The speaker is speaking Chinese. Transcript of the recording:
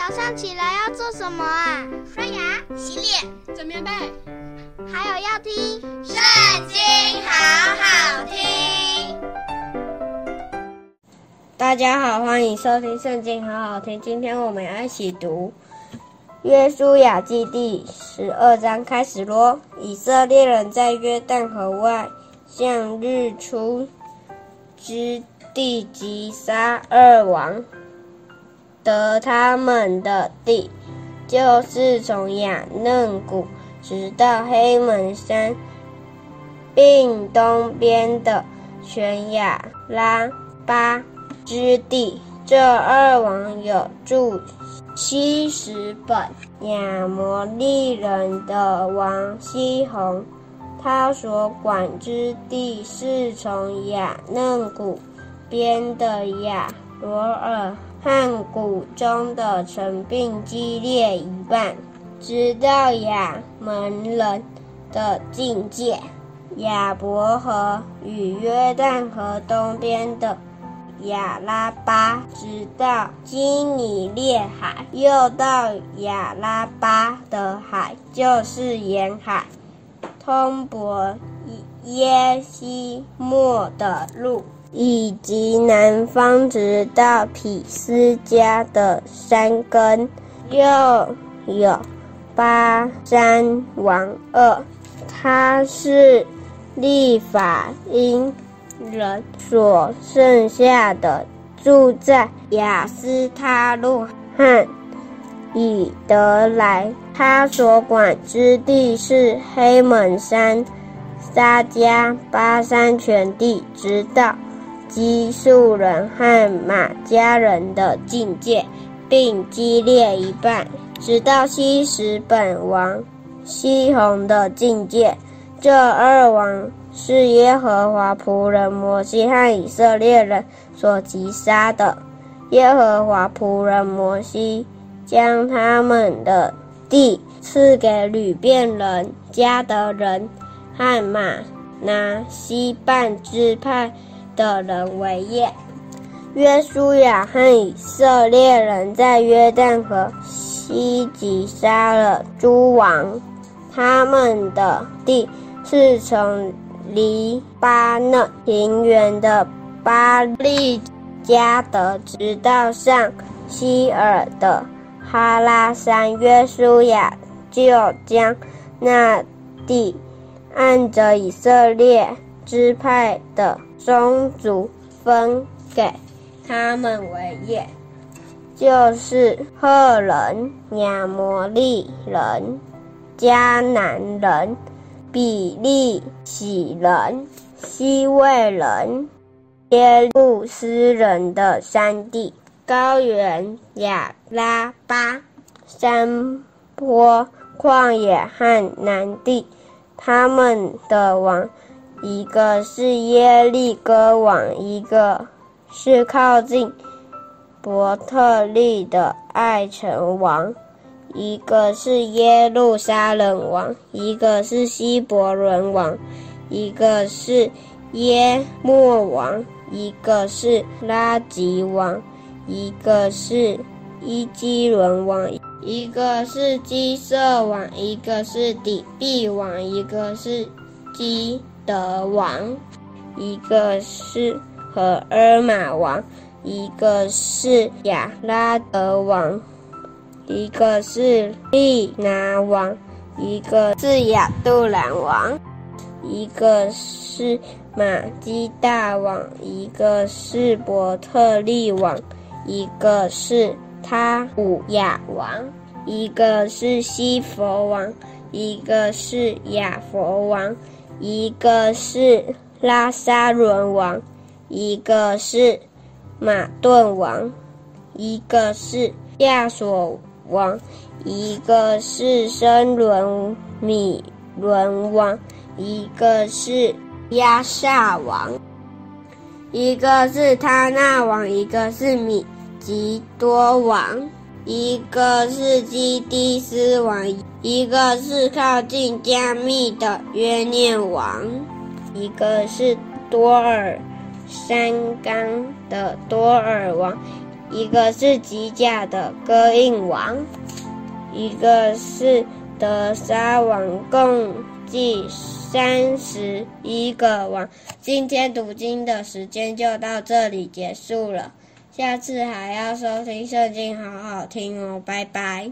早上起来要做什么啊？刷牙、洗脸、整棉被，还有要听《圣经》，好好听。大家好，欢迎收听《圣经》，好好听。今天我们要一起读《约书亚记》第十二章，开始咯。以色列人在约旦河外，向日出之地击杀二王。得他们的地，就是从雅嫩谷直到黑门山，并东边的悬崖拉巴之地。这二王有着七十本。亚摩利人的王西宏，他所管之地是从雅嫩谷边的雅罗尔。和谷中的城并激烈一半，直到亚门人的境界，亚伯河与约旦河东边的亚拉巴，直到基尼列海，又到亚拉巴的海，就是沿海，通伯耶西莫的路。以及南方直到匹斯加的山根，又有巴山王二，他是利法因人所剩下的，住在雅斯他路汉以德来，他所管之地是黑门山、沙迦、巴山全地，直到。基述人和玛家人的境界，并激烈一半，直到希实本王西宏的境界。这二王是耶和华仆人摩西和以色列人所击杀的。耶和华仆人摩西将他们的地赐给流便人、迦得人和玛拿西半支派。的人为业。约书亚和以色列人在约旦河西击杀了诸王，他们的地是从黎巴嫩平原的巴力加德，直到上希尔的哈拉山。约书亚就将那地按着以色列支派的。宗族分给他们为业，就是赫人、亚摩利人、迦南人、比利洗人、希未人、耶布斯人的山地、高原、亚拉巴、山坡、旷野和南地，他们的王。一个是耶利哥王，一个是靠近伯特利的艾城王，一个是耶路撒冷王，一个是希伯伦王，一个是耶末王，一个是拉吉王，一个是伊基伦王，一个是基色王，一个是底壁王，一个是基。德王，一个是和尔玛王，一个是亚拉德王，一个是利拿王，一个是亚杜兰王，一个是马基大王，一个是伯特利王，一个是他古亚王，一个是西佛王，一个是亚佛王。一个是拉沙伦王，一个是马顿王，一个是亚索王，一个是申伦米伦王，一个是亚萨王，一个是他纳王，一个是米吉多王，一个是基低斯王。一个是靠近加密的约念王，一个是多尔山冈的多尔王，一个是吉甲的哥印王，一个是德沙王，共计三十一个王。今天读经的时间就到这里结束了，下次还要收听圣经，好好听哦，拜拜。